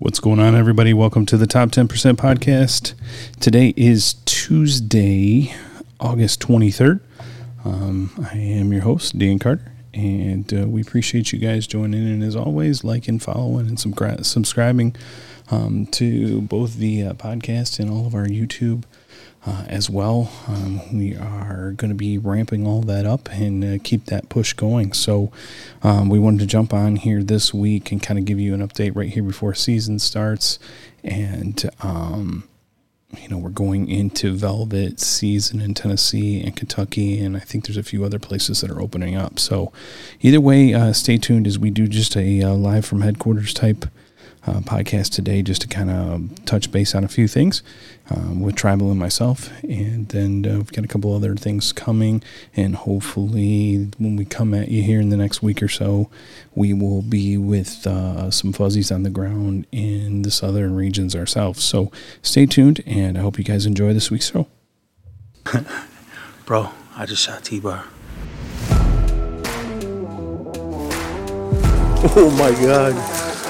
What's going on, everybody? Welcome to the Top 10% podcast. Today is Tuesday, August 23rd. Um, I am your host, Dan Carter, and uh, we appreciate you guys joining in. And as always, liking, following, and subscri- subscribing um, to both the uh, podcast and all of our YouTube uh, as well. Um, we are going to be ramping all that up and uh, keep that push going. So um, we wanted to jump on here this week and kind of give you an update right here before season starts. And um, you know, we're going into velvet season in Tennessee and Kentucky, and I think there's a few other places that are opening up. So, either way, uh, stay tuned as we do just a uh, live from headquarters type uh, podcast today just to kind of touch base on a few things um, with Tribal and myself. And then uh, we've got a couple other things coming. And hopefully, when we come at you here in the next week or so, we will be with uh, some fuzzies on the ground in the southern regions ourselves. So stay tuned, and I hope you guys enjoy this week's show. Bro, I just shot T Bar. Oh my god.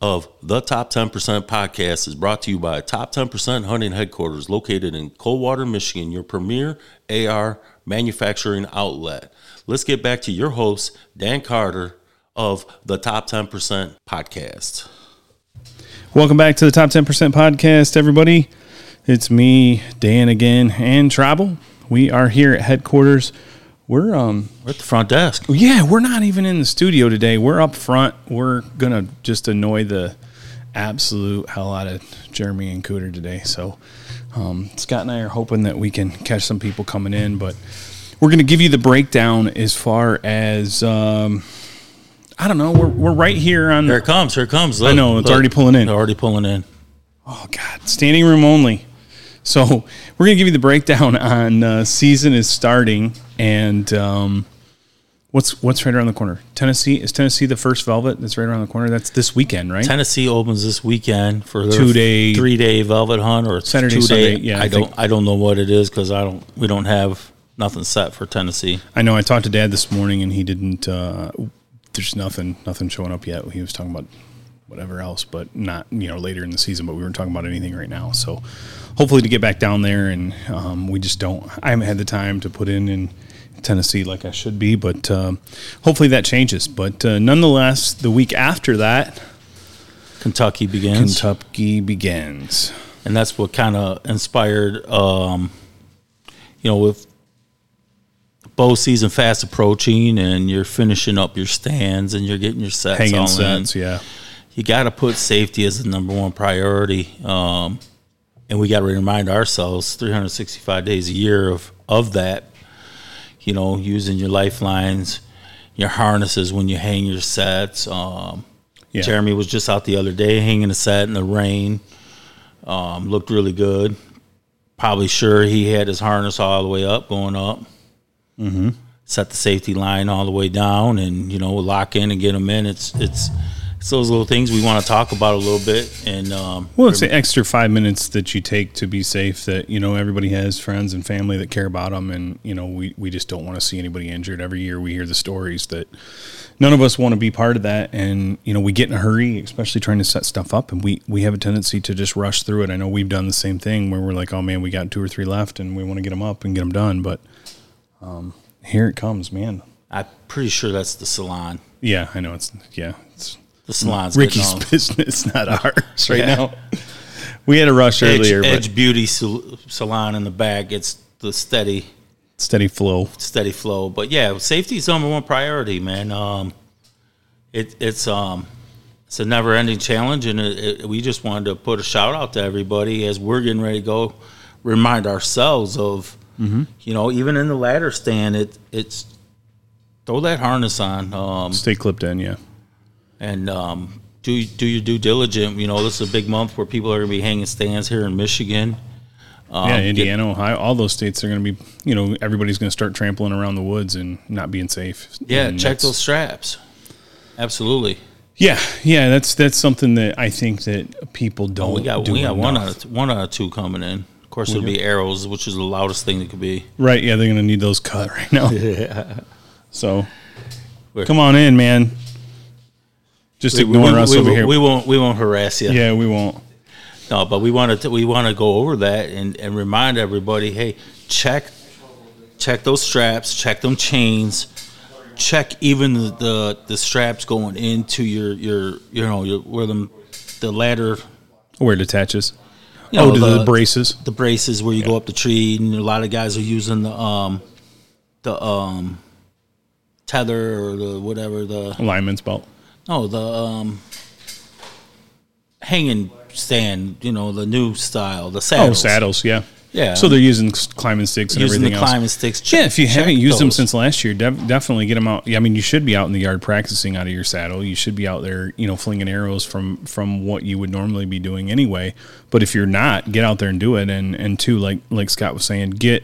of the Top 10% podcast is brought to you by Top 10% Hunting Headquarters, located in Coldwater, Michigan, your premier AR manufacturing outlet. Let's get back to your host, Dan Carter of the Top 10% podcast. Welcome back to the Top 10% podcast, everybody. It's me, Dan, again, and Tribal. We are here at headquarters. We're um We're at the front desk. yeah, we're not even in the studio today. We're up front. We're gonna just annoy the absolute hell out of Jeremy and Cooter today. So um, Scott and I are hoping that we can catch some people coming in, but we're gonna give you the breakdown as far as um, I don't know. We're we're right here on Here it comes. Here it comes. I know, it's already pulling in. They're already pulling in. Oh God, standing room only. So we're gonna give you the breakdown on uh, season is starting and um, what's what's right around the corner. Tennessee is Tennessee the first Velvet that's right around the corner. That's this weekend, right? Tennessee opens this weekend for their Two-day- three day velvet hunt or Saturday, two day. Sunday, yeah, I I, don't I don't know what it is because I don't we don't have nothing set for Tennessee. I know. I talked to Dad this morning and he didn't. Uh, there's nothing nothing showing up yet. He was talking about whatever else, but not you know later in the season. But we weren't talking about anything right now. So hopefully to get back down there and um, we just don't. I haven't had the time to put in in Tennessee like I should be, but um, hopefully that changes. But uh, nonetheless, the week after that, Kentucky begins. Kentucky begins. and that's what kind of inspired um you know with bow season fast approaching and you're finishing up your stands and you're getting your sets Hanging sets, in yeah. You got to put safety as the number one priority um and we got to remind ourselves 365 days a year of of that you know using your lifelines your harnesses when you hang your sets um Yeah. Jeremy was just out the other day hanging a set in the rain. Um, looked really good. Probably sure he had his harness all the way up, going up. Mm-hmm. Set the safety line all the way down, and you know lock in and get them in. It's it's those little things we want to talk about a little bit. And um, Well, it's the extra five minutes that you take to be safe. That you know everybody has friends and family that care about them, and you know we we just don't want to see anybody injured. Every year we hear the stories that none of us want to be part of that, and you know we get in a hurry, especially trying to set stuff up, and we we have a tendency to just rush through it. I know we've done the same thing where we're like, oh man, we got two or three left, and we want to get them up and get them done, but um, here it comes, man. I'm pretty sure that's the salon. Yeah, I know it's yeah, The salon's Ricky's business, not ours right Yeah. now. We had a rush Edge, earlier, but Edge Beauty Salon in the back. It's the steady steady flow. steady flow. But yeah, safety is number one priority, man. Um, it, it's um, it's a never ending challenge, and it, it, we just wanted to put a shout out to everybody as we're getting ready to go. Remind ourselves of, you know, even in the ladder stand, it it's throw that harness on um, Stay clipped in, yeah. And um, do do your due diligence. You know, this is a big month where people are going to be hanging stands here in Michigan. Um, yeah, get- Indiana, Ohio, all those states are going to be, you know, everybody's going to start trampling around the woods and not being safe. yeah, And check those straps. Absolutely. Yeah, yeah, that's that's something that I think that people don't. Oh, we got do we got one out of one out of two coming in. Of course, it'll be arrows, which is the loudest thing that could be. Right, yeah, they're going to need those cut right now. yeah. So, Where- come on in, man. Just We, ignore we- us we- over here. we won't we won't harass you. yeah, we won't. No, but we want to we want to go over that and, and remind everybody, hey, check check those straps, check them chains, check even the the, the straps going into your your you know your where them the ladder. Where it attaches. You oh, know, to the, braces. the braces where you go up the tree, and a lot of guys are using the um the um tether or the whatever the Lineman's belt. No the um hanging stand, you know, the new style, the Oh, saddles. saddles, yeah. Yeah. So they're using climbing sticks and using the everything else. climbing sticks. Yeah, if you haven't used them since last year, def- definitely get them out. Yeah, I mean, you should be out in the yard practicing out of your saddle. You should be out there, you know, flinging arrows from from what you would normally be doing anyway. But if you're not, get out there and do it. And and two, like like Scott was saying, get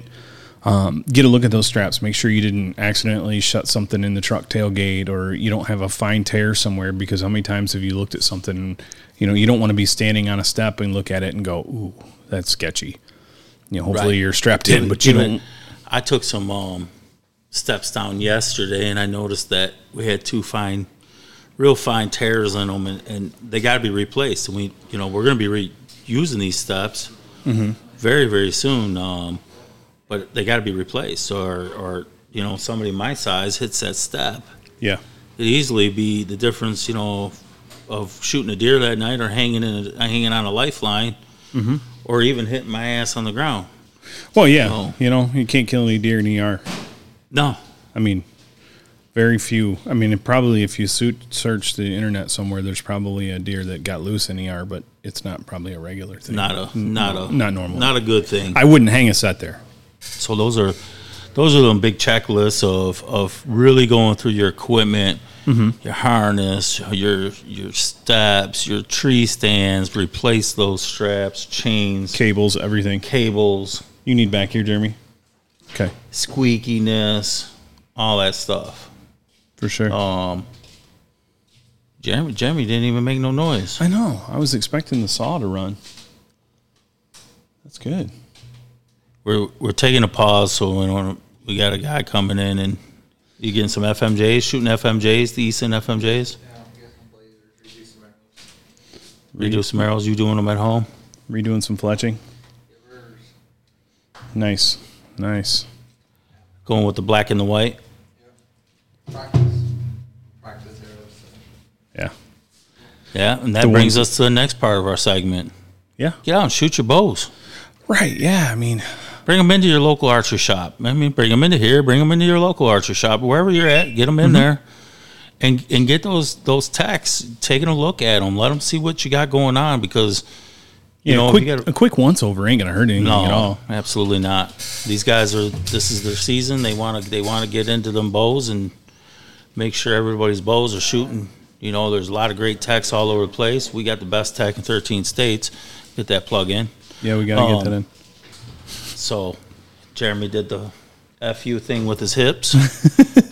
um, get a look at those straps. Make sure you didn't accidentally shut something in the truck tailgate, or you don't have a fine tear somewhere. Because how many times have you looked at something? You know, you don't want to be standing on a step and look at it and go, "Ooh, that's sketchy." You know, hopefully Right. you're strapped in, but you don't. I took some um, steps down yesterday, and I noticed that we had two fine, real fine tears in them, and, and they got to be replaced. And we, you know, we're going to be re- using these steps Mm-hmm. very, very soon. Um, but they got to be replaced, or, or you know, somebody my size hits that step. Yeah. It'd easily be the difference, you know, of shooting a deer that night, or hanging in, a, hanging on a lifeline, Mm-hmm. or even hitting my ass on the ground. Well, yeah, Oh. you know, you can't kill any deer in ER. No, I mean, very few. I mean, probably if you suit, search the internet somewhere, there's probably a deer that got loose in ER, but it's not probably a regular thing. not a not a not normal. not a good thing. I wouldn't hang a set there. So those are those are the big checklists of of really going through your equipment, your harness, your your steps, your tree stands, replace those straps, chains, Cables, everything. cables, You need back here, Jeremy. Okay, squeakiness, all that stuff. for sure. Um, Jeremy, Jeremy didn't even make no noise. I know. I was expecting the saw to run. That's good. We're we're taking a pause, so we don't, we got a guy coming in and you getting some FMJs, shooting FMJs, the Easton FMJs. Redo some arrows. You doing them at home? Redoing some fletching. Nice, nice. Going with the black and the white. Practice. Practice arrows. Yeah, Yeah, and that The brings ones- us to the next part of our segment. yeah. Get out and shoot your bows. Right. Yeah. I mean, Bring them into your local archer shop. I mean, bring them into here. Bring them into your local archer shop, wherever you're at. Get them Mm-hmm. in there, and and get those those techs taking a look at them. Let them see what you got going on because yeah. You know, if quick, gotta- a quick once over ain't gonna hurt anything no, at all. absolutely not. These guys are. This is their season. They want to. They want to get into them bows and make sure everybody's bows are shooting. You know, there's a lot of great techs all over the place. We got the best tech in 13 states. Get that plug in. Yeah, we gotta get Um, that in. So, Jeremy did the fu thing with his hips,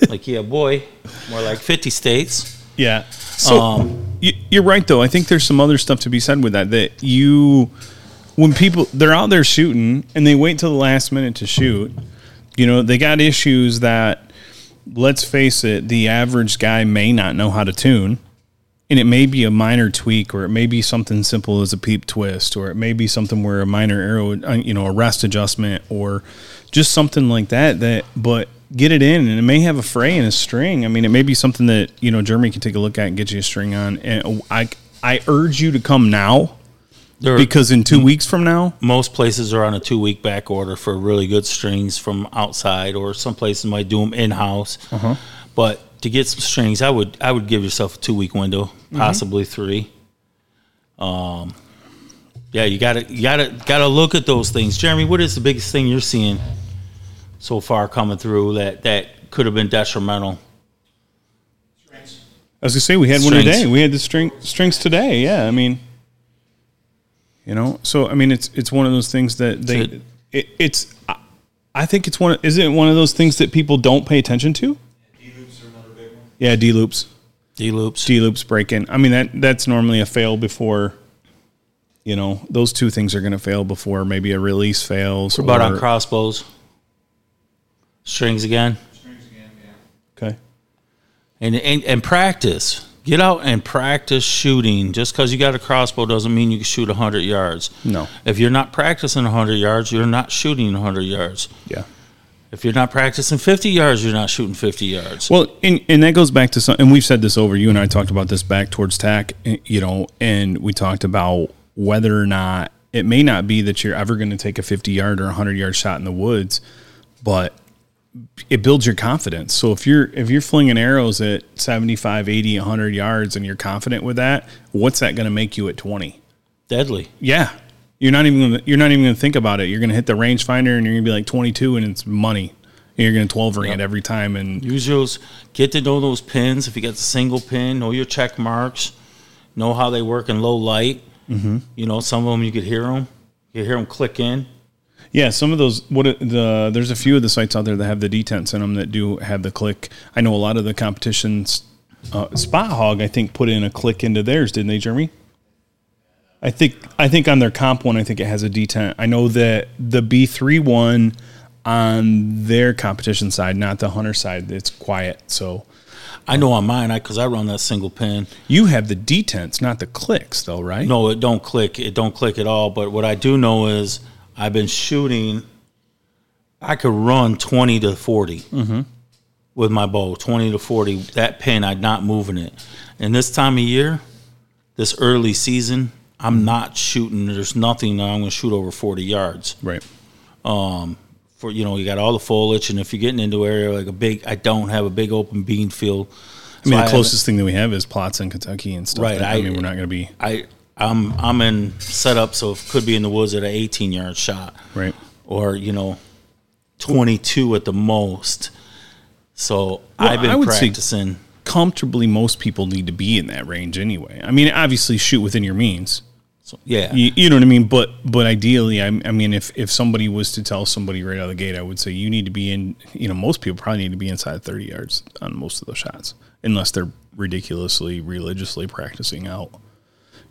like yeah, boy, more like 50 states. Yeah. So Um, you, you're right, though. I think there's some other stuff to be said with that. That you, when people they're out there shooting and they wait till the last minute to shoot, you know, they got issues that, let's face it, the average guy may not know how to tune. And it may be a minor tweak, or it may be something simple as a peep twist, or it may be something where a minor arrow, uh, you know, a rest adjustment, or just something like that. That, but get it in, and it may have a fray and a string. I mean, it may be something that you know Jeremy can take a look at and get you a string on. And I, I urge you to come now There, because in two weeks from now, most places are on a two week back order for really good strings from outside, or some places might do them in house. Uh-huh. But to get some strings, I would I would give yourself a two week window, Mm-hmm. possibly three. Um, yeah, you got to you got to got to look at those things. Jeremy, what is the biggest thing you're seeing so far coming through that that could have been detrimental? I was gonna say we had one today. We had the string strings today. Yeah, I mean, you know, so I mean, it's it's one of those things that they it, it's. I- I think it's one. Is it one of those things that people don't pay attention to? D-loops are another big one. Yeah, D loops, D loops. D loops break in. I mean that that's normally a fail before. You know, those two things are going to fail before maybe a release fails. What about on crossbows? Strings again. Strings again, yeah. Okay. And, and and practice. Get out and practice shooting. Just because you got a crossbow doesn't mean you can shoot 100 yards. No. If you're not practicing 100 yards, you're not shooting 100 yards. Yeah. If you're not practicing 50 yards, you're not shooting 50 yards. Well, and, and that goes back to some, and we've said this over. You and I talked about this back towards TAC, eh, you know, and we talked about whether or not it may not be that you're ever going to take a 50 yard or 100 yard shot in the woods, but it builds your confidence. So if you're if you're flinging arrows at 75, 80, 100 yards and you're confident with that, what's that going to make you at 20? Deadly. Yeah. You're not even gonna, you're not even going to think about it. You're going to hit the rangefinder and you're going to be like 22 and it's money. And you're going to 12 ring Yep. it every time and Use those. Get to know those pins. If you got the single pin, know your check marks. Know how they work in low light. Mm-hmm. You know, some of them you could hear them. You hear them click in. Yeah, some of those. What the there's a few of the sites out there that have the detents in them that do have the click. I know a lot of the competitions. Uh, Spot Hog, I think, put in a click into theirs, didn't they, Jeremy? I think I think on their comp one, I think it has a detent. I know that the B three one on their competition side, not the hunter side, it's quiet. So I know on mine, I because I run that single pin. you have the detents, not the clicks, though, right? No, it don't click. It don't click at all. But what I do know is I've been shooting. I could run twenty to 40 mm-hmm. with my bow. Twenty to forty. That pin, I'm not moving it. And this time of year, this early season, I'm not shooting. There's nothing that I'm going to shoot over forty yards. Right. Um, for you know, you got all the foliage, and if you're getting into an area like a big, I don't have a big open bean field. I mean, So the closest thing that we have is plots in Kentucky and stuff. Right, I, I- mean, we're not going to be I I'm I'm in setup, so it could be in the woods at an 18 yard shot. right. or you know 22 at the most so i've I been would say- practicing comfortably most people need to be in that range anyway. I mean, obviously shoot within your means. So, yeah You, you know what I mean? But but ideally, I, I mean, if if somebody was to tell somebody right out of the gate, I would say you need to be in. You know, most people probably need to be inside thirty yards on most of those shots, unless they're ridiculously religiously practicing out.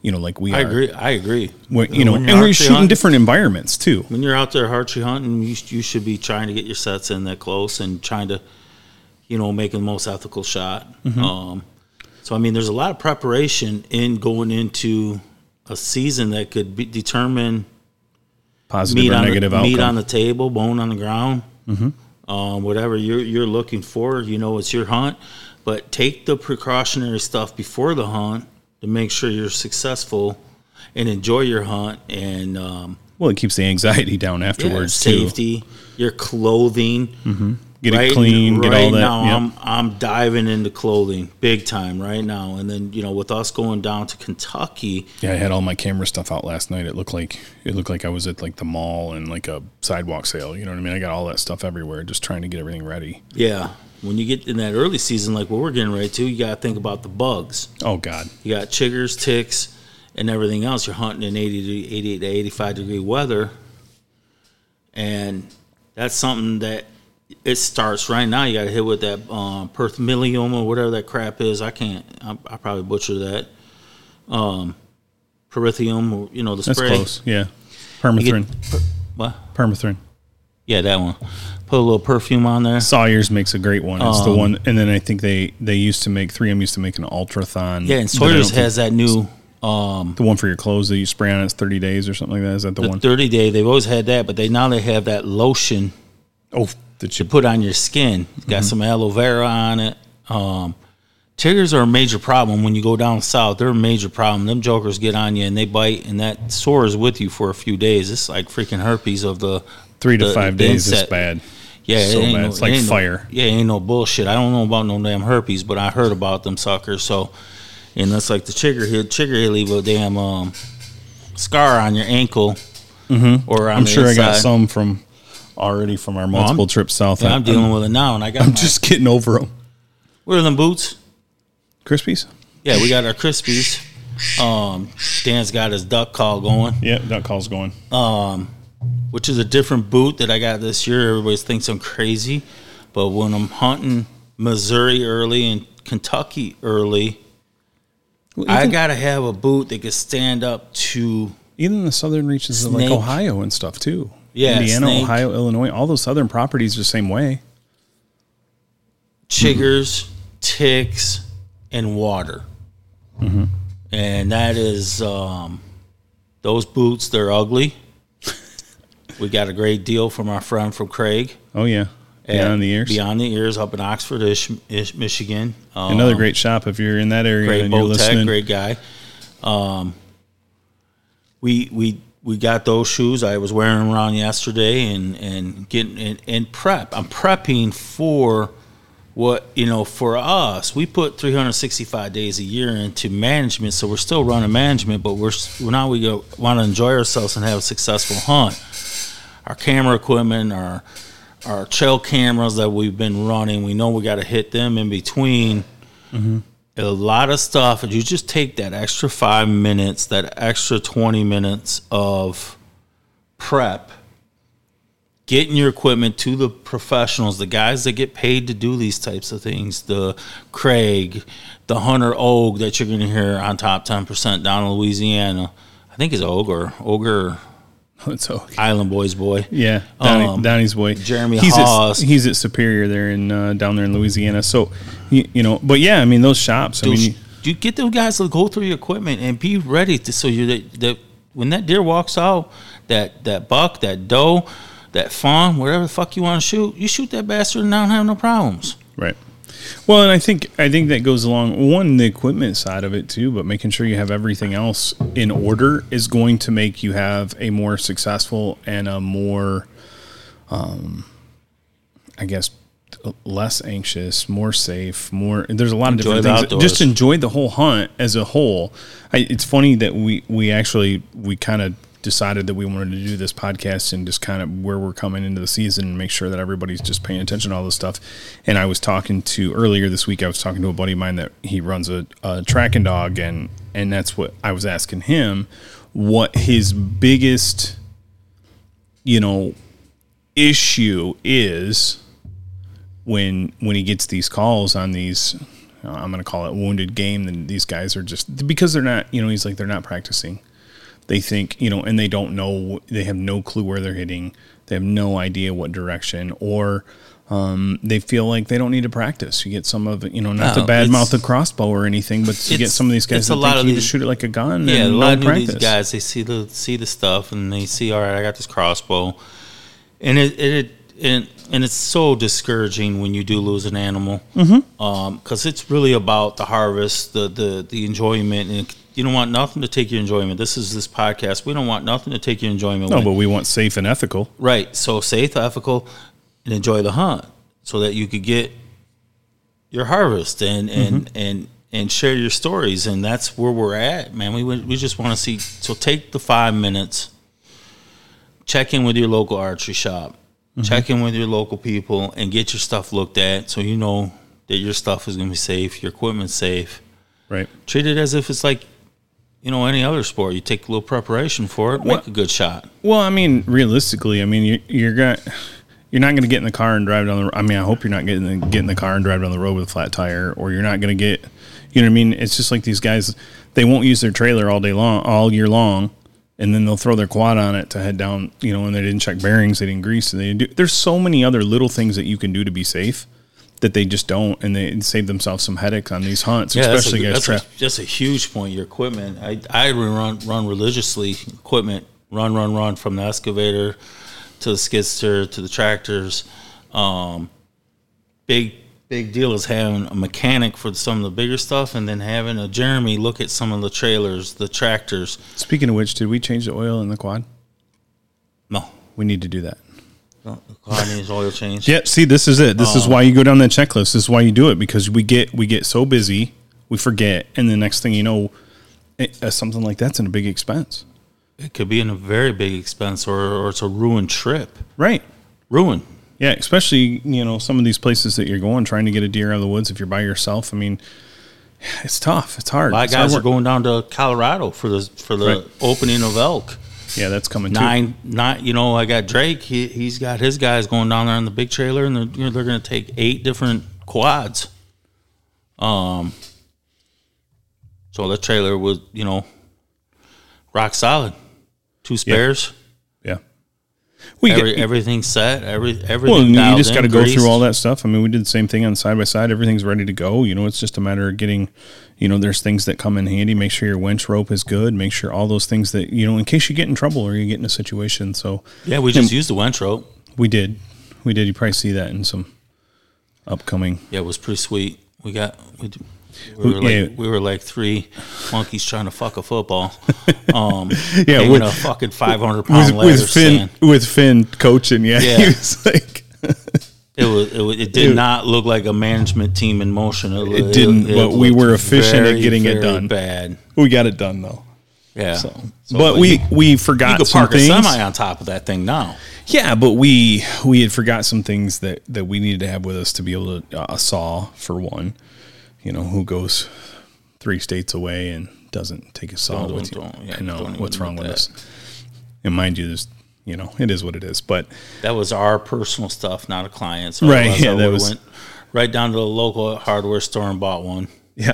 You know, like we i are. agree i agree When, you know, When and we're shooting hunting- different environments too. when you're out there archery hunting you, you should be trying to get your sets in that close and trying to you know make the most ethical shot Mm-hmm. um, so i mean there's a lot of preparation in going into a season that could be, determine Positive meat or on negative the, outcome. meat on the table, bone on the ground, um, whatever you're you're looking for. You know, it's your hunt, but take the precautionary stuff before the hunt to make sure you're successful and enjoy your hunt and um, well, it keeps the anxiety down yeah, afterwards too. safety, your clothing. Get right, it clean, get right all that. now. I'm I'm diving into clothing big time right now, and then you know with us going down to Kentucky, Yeah, I had all my camera stuff out last night. It looked like it looked like I was at like the mall and like a sidewalk sale. You know what I mean? I got all that stuff everywhere, just trying to get everything ready. yeah. When you get in that early season, like what we're getting ready to, you got to think about the bugs. Oh God, You got chiggers, ticks, and everything else. You're hunting in 80 to 88 to 85 degree weather. And that's something that it starts right now. You got to hit with that um, or whatever that crap is. I can't, I, I probably butcher that. Um, perithium, or, you know, the that's spray. close. Yeah, permethrin, get- what? permethrin. Yeah, that one. Put a little perfume on there. Sawyer's makes a great one. It's the Um, one, and then I think they they used to make 3M used to make an ultrathon. Yeah, and Sawyer's has that new um, the one for your clothes that you spray on. It's 30 days or something like that. Is that the, the one? 30 day. They've always had that, but they now they have that lotion oh, that to you put on your skin. It's got some aloe vera on it. Um, Chiggers are a major problem when you go down south. They're a major problem. Them jokers get on you and they bite, and that sore is with you for a few days. It's like freaking herpes of the three to the- five the days is insect. bad. Yeah, So it ain't bad. no- It's it like no- fire. yeah, ain't no bullshit. I don't know about no damn herpes, but I heard about them suckers. So, and that's like the chigger here. Chigger here leave a damn um, scar on your ankle, mm-hmm. or on I'm sure I got some from already from our multiple trips south. Yeah, I'm dealing with it now, and I got I'm my, just getting over them. What are them boots? Crispies. Yeah, we got our Krispies. Um, Dan's got his duck call going, Yeah, duck call's going. Um, which is a different boot that I got this year. Everybody thinks I'm crazy, but when I'm hunting Missouri early and Kentucky early, Well, I gotta have a boot that can stand up to even the southern reaches of like Ohio and stuff too. Yeah, Indiana, snake. Ohio, Illinois, all those southern properties the same way. chiggers, ticks, and water. And that is um, those boots. They're ugly. we got a great deal from our friend from Craig. Oh yeah, beyond the ears. Beyond the ears, up in Oxford, Ish, Ish, Michigan. Um, Another great shop if you're in that area great and you're boat tech, listening. great guy. Um, we we we got those shoes. I was wearing them around yesterday and and getting and, and prep. I'm prepping for what you know for us. We put 365 days a year into management, so we're still running management, but we're now we go want to enjoy ourselves and have a successful hunt. Our camera equipment, our our trail cameras that we've been running, we know we got to hit them in between mm-hmm. A lot of stuff you just take that extra five minutes that extra 20 minutes of prep getting your equipment to the professionals the guys that get paid to do these types of things the craig the hunter og that you're going to hear on top 10% down in louisiana. I think it's og or ogre It's okay. island boys boy Yeah, Donnie, Um, Donnie's boy, Jeremy he's Haas. At, he's at Superior there in uh, down there in Louisiana. So, you, you know, but yeah, I mean those shops. I mean, you get those guys to go through your equipment and be ready to so you that, that when that deer walks out, that that buck, that doe, that fawn, whatever the fuck you want to shoot, you shoot that bastard and not have no problems. right. Well, and I think I think that goes along one the equipment side of it too, but making sure you have everything else in order is going to make you have a more successful and a more, um, I guess, less anxious, more safe, more. There's a lot of Enjoy different things. outdoors. Just enjoy the whole hunt as a whole. I, it's funny that we we actually we kind of decided that we wanted to do this podcast and just kind of where we're coming into the season and make sure that everybody's just paying attention to all this stuff. And I was talking to earlier this week. I was talking to a buddy of mine that he runs a, a tracking dog, and and that's what I was asking him what his biggest you know issue is when when he gets these calls on these I'm going to call it wounded game then these guys are just because they're not you know he's like they're not practicing they think you know and they don't know they have no clue where they're hitting they have no idea what direction or um, they feel like they don't need to practice. You get some of you know, not No, to badmouth it's- the crossbow or anything, but you get some of these guys it's that a lot think of you these- just shoot it like a gun Yeah, a lot of these practice. guys they see the see the stuff and they see all right, I got this crossbow, and it it. and, and it's so discouraging when you do lose an animal, Mm-hmm. because it's really about the harvest, the the the enjoyment, and you don't want nothing to take your enjoyment. This is this podcast. We don't want nothing to take your enjoyment. No, away. but we want safe and ethical. Right. So safe, ethical, and enjoy the hunt so that you could get your harvest and and mm-hmm. and and share your stories. And that's where we're at, man. We we just want to see. So take the five minutes, check in with your local archery shop, mm-hmm. check in with your local people, and get your stuff looked at so you know that your stuff is going to be safe, your equipment's safe. Right. Treat it as if it's like. You know, any other sport, you take a little preparation for it, make Well- a good shot. Well, I mean, realistically, I mean, you're, you're going you're not going to get in the car and drive down the. I mean, I hope you're not getting the, get in the car and drive down the road with a flat tire, or you're not going to get. You know what I mean? It's just like these guys. They won't use their trailer all day long, all year long, and then they'll throw their quad on it to head down. You know, and they didn't check bearings, they didn't grease, and they didn't do. There's so many other little things that you can do to be safe that they just don't, and they save themselves some headaches on these hunts, especially guys that's a, trap. that's, a, that's a huge point. Your equipment, I I run run religiously. Equipment, run run run from the excavator to the skid steer to the tractors. Um, big big deal is having a mechanic for some of the bigger stuff, and then having a Jeremy look at some of the trailers, the tractors. Speaking of which, did we change the oil in the quad? No, We need to do that. No the oil change. Yeah, see, this is it. This is Um, why you go down that checklist. This is why you do it because we get we get so busy, we forget, and the next thing you know, it, uh, something like that's in a big expense. It could be in a very big expense, or or it's a ruined trip. Right. Ruin. Yeah, especially you know some of these places that you're going trying to get a deer out of the woods if you're by yourself. I mean, It's tough. It's hard. A lot of hard guys are going down to Colorado for the for the Right. opening of elk. Yeah, that's coming too. Nine, nine. You know, I got Drake. He he's got his guys going down there in the big trailer, and they're you know, they're going to take eight different quads. Um. So that trailer was you know rock solid, two spares. We every, get, everything's set, every everything. well, you just got to go through all that stuff. I mean, we did the same thing on side by side. Everything's ready to go. You know, it's just a matter of getting, you know, there's things that come in handy. Make sure your winch rope is good. Make sure all those things that, you know, in case you get in trouble or you get in a situation. So Yeah, we just used the winch rope. we did. We did. You probably see that in some upcoming. Yeah, it was pretty sweet. We got we, we were Yeah. like we were like three monkeys trying to fuck a football. Um, Yeah, with- a fucking five hundred pound With, with Finn, with Finn coaching, yeah, Yeah. he was like, It was it, was, it did It- not look like a management team in motion. It, It didn't, but we were efficient at very, getting it done. Bad. we got it done though. Yeah. So, So, but we you, we forgot you could some park a things. semi on top of that thing now. Yeah, but we we had forgot some things that that we needed to have with us to be able to uh, a saw for one. You know, who goes three states away and doesn't take a saw Don't- with you? don't- yeah, I know what's wrong with admit us. And mind you, there's you know it is what it is. But That was our personal stuff, not a client's. Right, yeah, I that was- went right down to the local hardware store and bought one. yeah,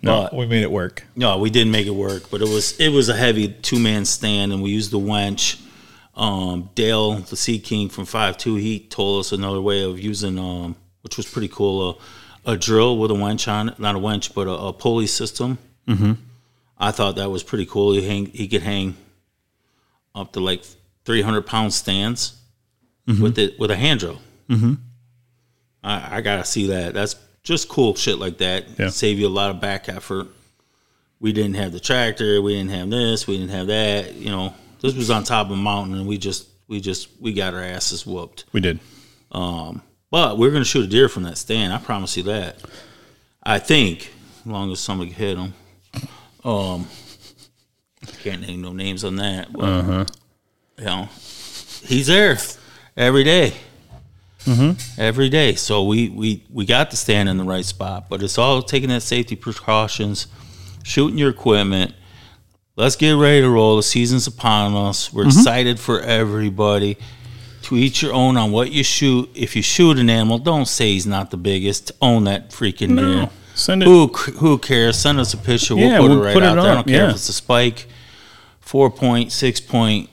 no, But- we made it work. No, we didn't make it work, but it was it was a heavy two man stand, and we used the wench. Um, Dale, the Seed King from Five Two, he told us another way of using, um, which was pretty cool. A, a drill with a winch on it, not a winch, but a, a pulley system. Mm-hmm. I thought that was pretty cool. He hang, he could hang up to like three hundred pound stands with it with a hand drill. Mm-hmm. I, I gotta see that. That's just cool shit like that. Yeah. Save you a lot of back effort we didn't have the tractor, we didn't have this, we didn't have that. You know, this was on top of a mountain, and we just we just we got our asses whooped. We did. But we're gonna shoot a deer from that stand. I promise you that. I think, as long as somebody can hit them. Um, can't name no names on that, but uh-huh. you know, he's there every day. Mm-hmm. Every day, so we, we we got to stand in the right spot, but it's all taking that safety precautions, shooting your equipment. Let's get ready to roll. The season's upon us. We're mm-hmm. excited for everybody. To each your own on what you shoot. If you shoot an animal, don't say he's not the biggest. Own that freaking deer. Send it. Who who cares? Send us a picture. We'll Yeah, put we'll it right put it out there. I don't care yeah. if it's a spike, four point, six point.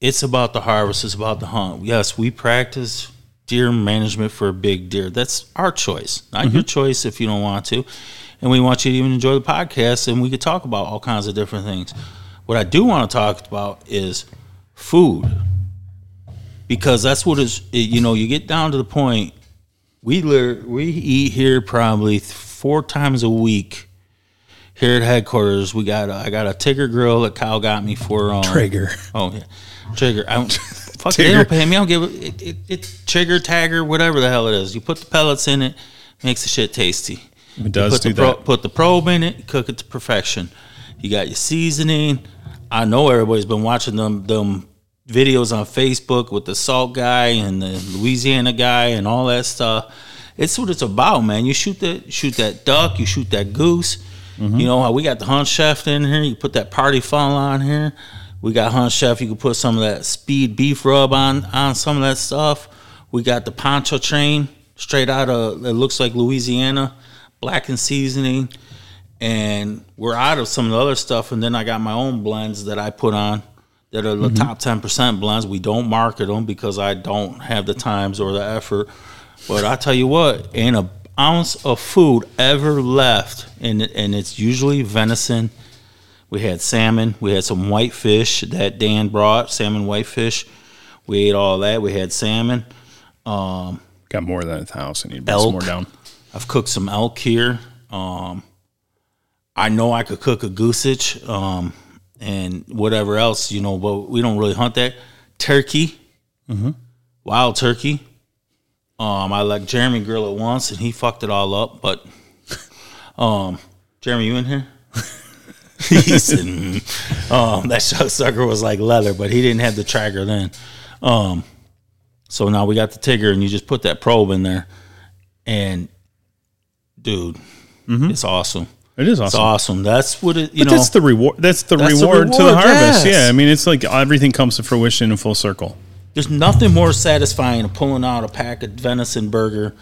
It's about the harvest. It's about the hunt. Yes, we practice deer management for a big deer. That's our choice, not your Mm-hmm. choice if you don't want to. And we want you to even enjoy the podcast, and we could talk about all kinds of different things. What I do want to talk about is food, because that's what is. You know, you get down to the point. We lit- we eat here probably four times a week. Here at headquarters, we got a, I got a Tigger grill that Kyle got me for um, Traeger. Oh yeah, Trigger. I don't. Fuck, they don't pay me. I don't give a. It, it, it's Trigger, Tagger, whatever the hell it is. You put the pellets in it, makes the shit tasty. It does put do the pro- that. Put the probe in it, cook it to perfection. You got your seasoning. I know everybody's been watching them them videos on Facebook with the salt guy and the Louisiana guy and all that stuff. It's what it's about, man. You shoot that shoot that duck, you shoot that goose. Mm-hmm. You know how we got the hunt chef in here. You put that party funnel on here. We got hunt chef. You can put some of that speed beef rub on on some of that stuff. We got the poncho train straight out of it looks like Louisiana, black and seasoning, and we're out of some of the other stuff. And then I got my own blends that I put on that are the top ten percent blends. We don't market them because I don't have the times or the effort. But I tell you what, ain't a ounce of food ever left, and and it's usually venison. We had salmon. We had some whitefish that Dan brought, salmon whitefish. We ate all that. We had salmon. Um, Got more than a thousand. house. I need to bring some more down. I've cooked some elk here. Um, I know I could cook a goosage um, and whatever else, you know, but we don't really hunt that. Turkey, wild turkey. Um, I let Jeremy grill it once and he fucked it all up. But, um, Jeremy, you in here? he said, "Mm." um, that shot sucker was like leather, but he didn't have the tracker then. Um, so now we got the Tigger, and you just put that probe in there, and dude, It's awesome. It is awesome. It's awesome. That's what it. You But know, that's the reward. That's the That's the reward, to the harvest. yes. Yeah, I mean, it's like everything comes to fruition in full circle. there's nothing more satisfying than pulling out a pack of venison burger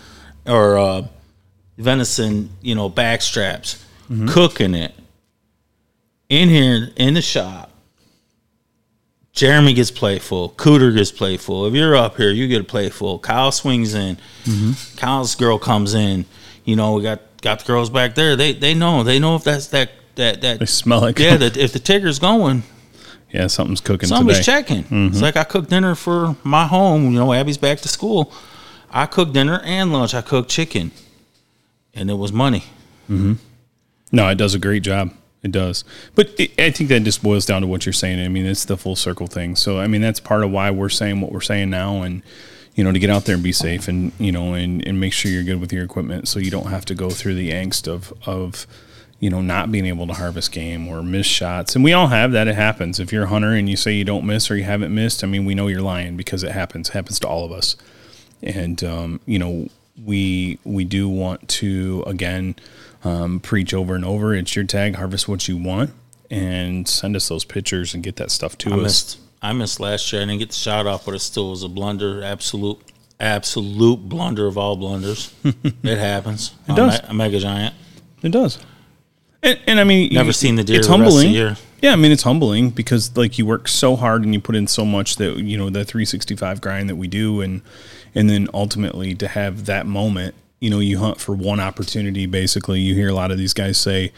or uh, venison, you know, back straps, Mm-hmm. cooking it in here in the shop. Jeremy gets playful. Cooter gets playful. If you're up here, you get a playful. Kyle swings in. Mm-hmm. Kyle's girl comes in. You know, we got got the girls back there. They they know. They know if that's that that that. They smell like yeah, that if the ticker's going, yeah, something's cooking Somebody's today. checking. It's like I cooked dinner for my home. You know, Abby's back to school. I cooked dinner and lunch. I cooked chicken, and it was money. Mm-hmm. No, it does a great job. It does. But it, I think that just boils down to what you're saying. I mean, it's the full circle thing. So, I mean, that's part of why we're saying what we're saying now and, you know, to get out there and be safe and, you know, and, and make sure you're good with your equipment so you don't have to go through the angst of, of, you know, not being able to harvest game or miss shots. And we all have that. It happens. If you're a hunter and you say you don't miss or you haven't missed, I mean, we know you're lying because it happens. It happens to all of us. And, um, you know, we, we do want to, again, um, preach over and over. It's your tag, harvest what you want, and send us those pictures and get that stuff to I us. missed. I missed last year. I didn't get the shot off, but it still was a blunder. Absolute, absolute blunder of all blunders. it happens. It does. A mega giant. It does. And, and I mean, Never you- seen the deer It's the the humbling. year. Yeah, I mean, it's humbling because like you work so hard and you put in so much that you know the 365 grind that we do, and and then ultimately to have that moment, you know, you hunt for one opportunity. Basically, you hear a lot of these guys say,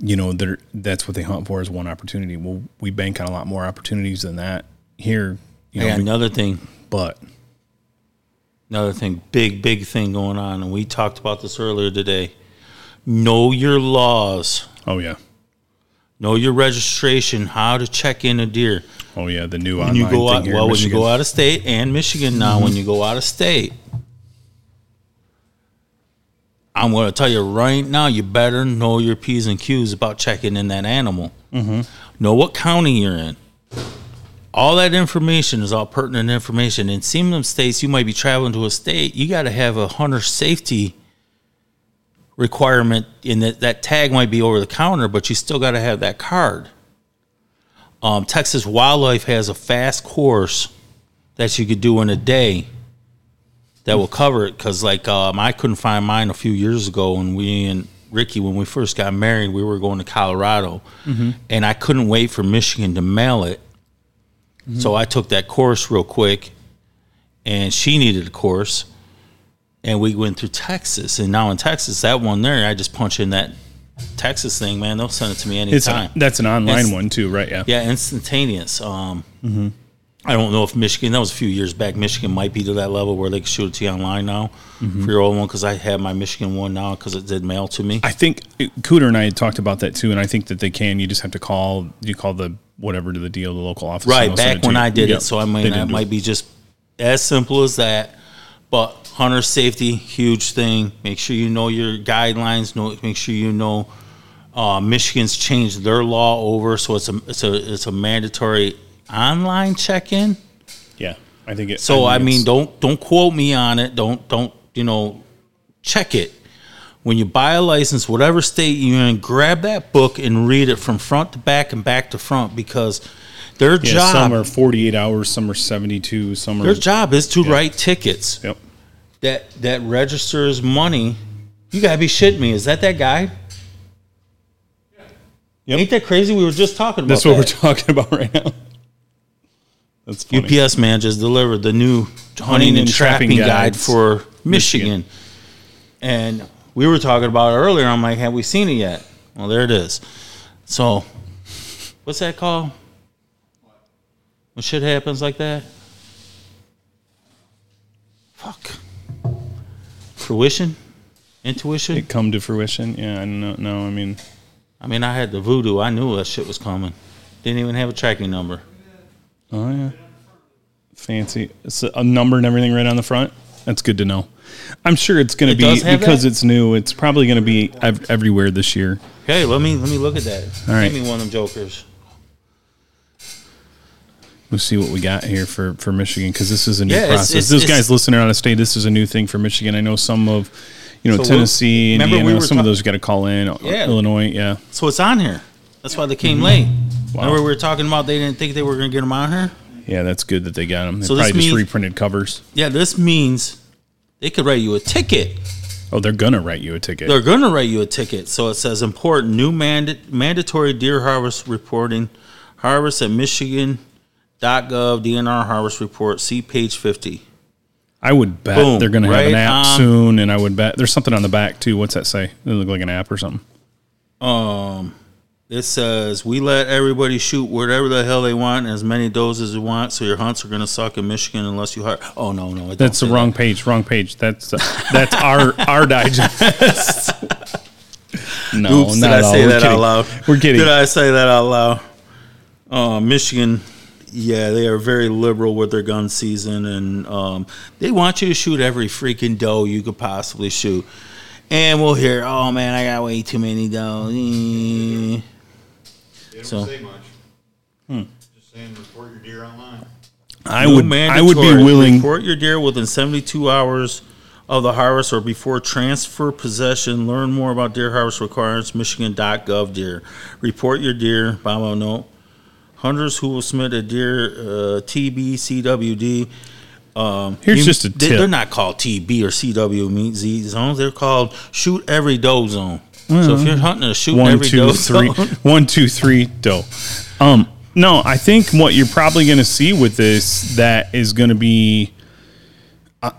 you know, they're that's what they hunt for is one opportunity. Well, we bank on a lot more opportunities than that here. You know, Yeah, we- another thing. but Another thing. Big, big thing going on, and we talked about this earlier today. Know your laws. oh yeah, Know your registration. How to check in a deer. oh yeah, the new when online you go out well when you go out of state and michigan now when you go out of state i'm going to tell you right now you better know your p's and q's about checking in that animal. Mm-hmm. know what county you're in. All that information is all pertinent information. In some of them states you might be traveling to a state you got to have a hunter safety requirement in that that tag might be over the counter but you still got to have that card. Um, Texas Wildlife has a fast course that you could do in a day that will cover it. Because like um, I couldn't find mine a few years ago when we and Ricky when we first got married, we were going to Colorado, and I couldn't wait for Michigan to mail it. So I took that course real quick, and she needed a course, and we went through Texas. And now in Texas, that one there, I just punch in that Texas thing, man. They'll send it to me it's anytime. that's an online It's- one too, right? Yeah. Yeah, instantaneous. Um, Mm-hmm. I don't know if Michigan. That was a few years back. Michigan might be to that level where they can shoot it to you online now Mm-hmm. for your old one. Because I have my Michigan one now because it did mail to me. I think Cooter and I had talked about that too, and I think that they can. You just have to call. You call the whatever to the deal, the local office. right back when. I did Yep. it, so I mean that might be just as simple as that. But hunter safety, huge thing. Make sure you know your guidelines. Know, make sure you know. Uh, Michigan's changed their law over, so it's a it's a it's a mandatory online check-in. Yeah, I think it. So think I, mean, don't don't quote me on it. Don't don't you know? Check it when you buy a license, whatever state you're in. Grab that book and read it from front to back and back to front because their Yeah, job some are 48 hours, some are 72, some are. their job is to write tickets Yep. that that registers money. You gotta be shitting me. Is that that guy? Yep. Ain't that crazy? We were just talking about That's what we're talking about right now. That's funny. UPS man just delivered the new hunting and, trapping, guide for Michigan. Michigan. And we were talking about it earlier. I'm like, have we seen it yet? Well, there it is. So, what's that called? When shit happens like that? Fuck. Fruition? Intuition? It come to fruition. Yeah, I don't know. No, I mean, I mean, I had the voodoo. I knew that shit was coming. Didn't even have a tracking number. Oh yeah, fancy. It's a number and everything right on the front. That's good to know. I'm sure it's going to It be does have because that? it's new. It's probably going to be ev- everywhere this year. Okay, let me let me look at that. All right. Give me one of them jokers. We'll see what we got here for, for Michigan because this is a new Yeah, it's- process. it's- Those it's- guys listening out of state, this is a new thing for Michigan. I know some of you know, So we'll- Tennessee, remember we Indiana, were some of ta- those got to call in. Yeah. Illinois, yeah. So it's on here. That's why they came late. Mm-hmm. Wow. Remember we were talking about they didn't think they were going to get them on here. Yeah, that's good that they got them. They So this probably just means- reprinted covers. Yeah, this means they could write you a ticket. Oh, they're gonna write you a ticket. They're going to write you a ticket. So it says important new manda- mandatory deer harvest reporting. Harvest at Michigan.gov DNR harvest report. See page 50. I would bet Boom, they're gonna have an app on. soon, and I would bet there's something on the back too. What's that say? It look like an app or something. Um, it says we let everybody shoot whatever the hell they want, as many does as they want. So your hunts are going to suck in Michigan unless you hire. Oh no, no, That's the wrong that. page. Wrong page. That's uh, that's our our digest. no, Oops, not did I all. say We're that kidding. out loud? We're kidding. Did I say that out loud? Uh, Michigan, yeah, they are very liberal with their gun season, and um, they want you to shoot every freaking doe you could possibly shoot. And we'll hear, oh man, I got way too many does. They don't So- say much. Hmm. Just saying, report your deer online. I No would I would be mandatory. willing. Report your deer within 72 hours of the harvest or before transfer possession. Learn more about deer harvest requirements. Michigan.gov deer. Report your deer. Bible note. Hunters who will submit a deer uh, TB CWD. Um, Here's just a they- tip. They're not called TB or CW mean Z zones. They're called shoot every doe zone. So if you're hunting a shoot One, every two, doe three. zone, One, two, three. Doe. Um, no, I think what you're probably going to see with this that is going to be uh,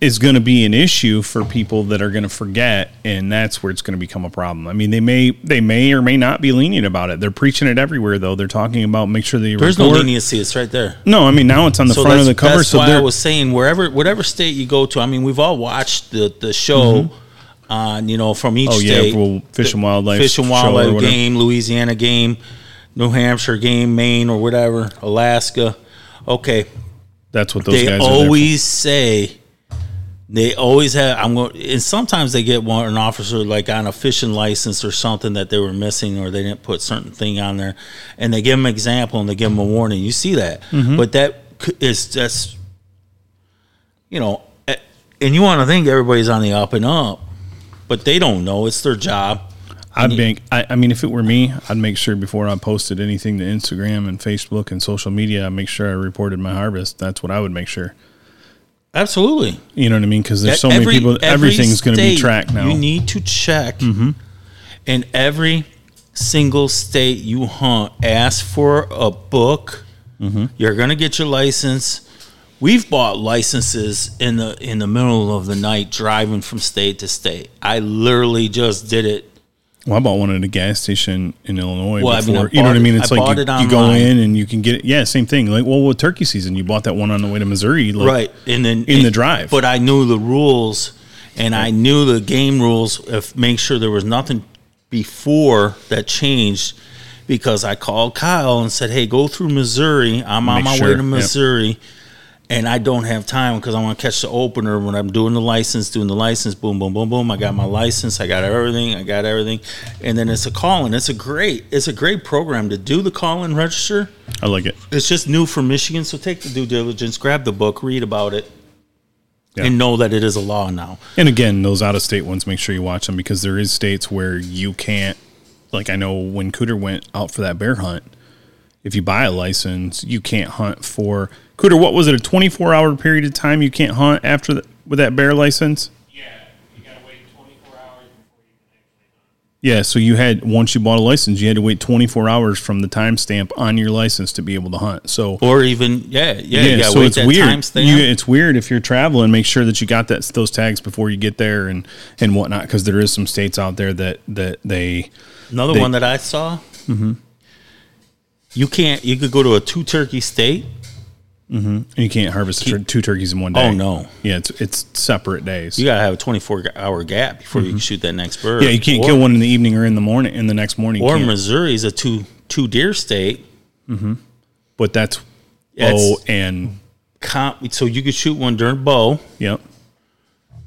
is going to be an issue for people that are going to forget, and that's where it's going to become a problem. I mean, they may they may or may not be lenient about it. They're preaching it everywhere, though. They're talking about make sure that you there's no leniency. It's right there. No, I mean now it's on the front of the cover, So That's so why I was saying wherever, whatever state you go to. I mean, we've all watched the the show on you know from each. Oh, yeah, state. well, Fish and Wildlife Fish and Wildlife game, Louisiana game, New Hampshire game, Maine or whatever, Alaska. Okay, that's what those they guys are there for. always say. They always have. I'm going, and sometimes they get one an officer like on a fishing license or something that they were missing or they didn't put certain thing on there, and they give them an example and they give them a warning. You see that, Mm-hmm. but that is just, you know, eh, and you want to think everybody's on the up and up, but they don't know. It's their job. I'd make. I, I mean, if it were me, I'd make sure before I posted anything to Instagram and Facebook and social media, I make sure I reported my harvest. That's what I would make sure. Absolutely. You know what I mean? Because there's so Every- many people. every Everything's going to be tracked now. You need to check. Mm-hmm. In every single state you hunt, ask for a book. Mm-hmm. You're going to get your license. We've bought licenses in the in the middle of the night, driving from state to state. I literally just did it. well, I bought one at a gas station in Illinois Well, I before. mean, I you know what I mean? It's I like you, it you go in and you can get it. Yeah, same thing. Like well, with turkey season, you bought that one on the way to Missouri. Like, right and then in the drive. but i knew the rules and i knew the game rules if make sure there was nothing before that changed because i called kyle and said hey go through missouri i'm on my sure, way to yep. And i don't have time because i want to catch the opener when i'm doing the license doing the license boom boom boom boom i got my license i got everything i got everything and then it's a call and it's a great it's a great program to do the call and register I like it. it's just new for Michigan, so take the due diligence, grab the book, read about it, Yeah. and know that it is a law now. And again, those out of state ones, make sure you watch them because there is states where you can't. Like I know when Cooter went out for that bear hunt, if you buy a license, you can't hunt for Cooter. What was it? A twenty four hour period of time you can't hunt after the, with that bear license. Yeah, you gotta wait 24 hours before you can actually hunt. Yeah, so you had once you bought a license, you had to wait twenty four hours from the timestamp on your license to be able to hunt. So Or even, yeah, yeah, you so wait it's that weird. You, it's weird if you're traveling. Make sure that you got that those tags before you get there and and whatnot, because there is some states out there that that they Another they- one that I saw, mm-hmm. You can't, you could go to a two turkey state. and you can't harvest two turkeys in one day. Oh, no. Yeah, it's it's separate days. You gotta have a 24 hour gap before you can shoot that next bird. Mm-hmm. yeah, you can't or, kill one in the evening or in the morning. In the next morning, Or. Missouri is a two two deer state. but that's bow and Comp, so you could shoot one during bow, yep.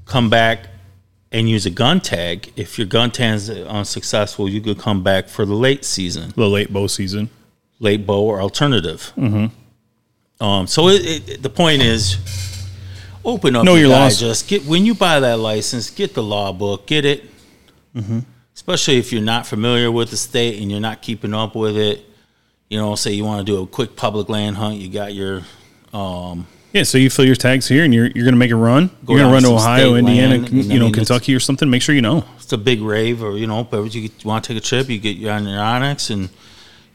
come back and use a gun tag. If your gun tag is unsuccessful, you could come back for the late season. The late bow season. Late bow or alternative. Mm-hmm. Um, so it, it, the point is, open up Know your laws. Just get when you buy that license, get the law book, get it. Mm-hmm. Especially if you're not familiar with the state and you're not keeping up with it. You know, say you want to do a quick public land hunt, you got your um, Yeah, so you fill your tags here, and you're you're going to make a run. Go you're going to run to Ohio, Indiana, land, I you know, mean, Kentucky or something. Make sure you know. it's a big rave, or you know, but you want to take a trip, you get you on your onX and